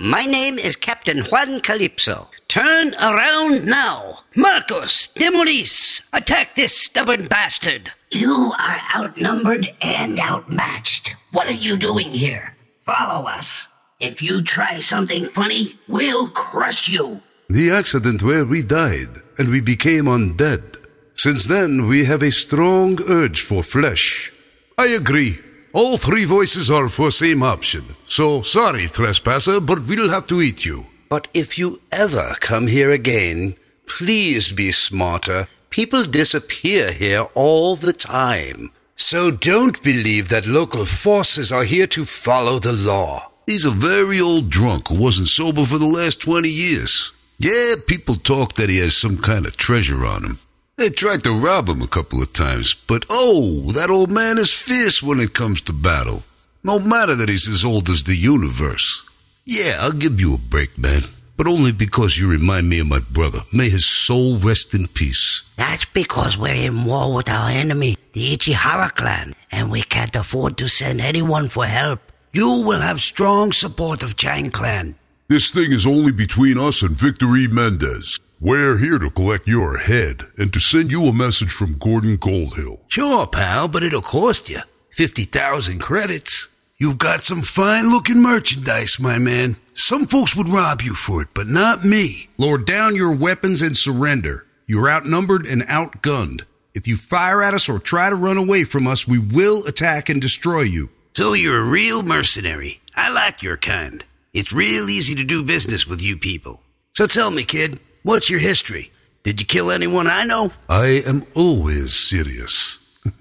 My name is Captain Juan Calypso. Turn around now. Marcos, Demolis, attack this stubborn bastard. You are outnumbered and outmatched. What are you doing here? Follow us. If you try something funny, we'll crush you. The accident where we died and we became undead. Since then, we have a strong urge for flesh. I agree. All three voices are for same option. So sorry, trespasser, but we'll have to eat you. But if you ever come here again, please be smarter. People disappear here all the time. So don't believe that local forces are here to follow the law. He's a very old drunk who wasn't sober for the last 20 years. Yeah, people talk that he has some kind of treasure on him. They tried to rob him a couple of times, but oh, that old man is fierce when it comes to battle. No matter that he's as old as the universe. Yeah, I'll give you a break, man. But only because you remind me of my brother. May his soul rest in peace. That's because we're in war with our enemy, the Ichihara clan, and we can't afford to send anyone for help. You will have strong support of Chang clan. This thing is only between us and Victor E. Mendez. We're here to collect your head and to send you a message from Gordon Goldhill. Sure, pal, but it'll cost you 50,000 credits. You've got some fine looking merchandise, my man. Some folks would rob you for it, but not me. Lower down your weapons and surrender. You're outnumbered and outgunned. If you fire at us or try to run away from us, we will attack and destroy you. So you're a real mercenary. I like your kind. It's real easy to do business with you people. So tell me, kid, what's your history? Did you kill anyone I know? I am always serious.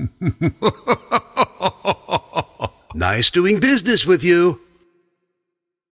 Nice doing business with you.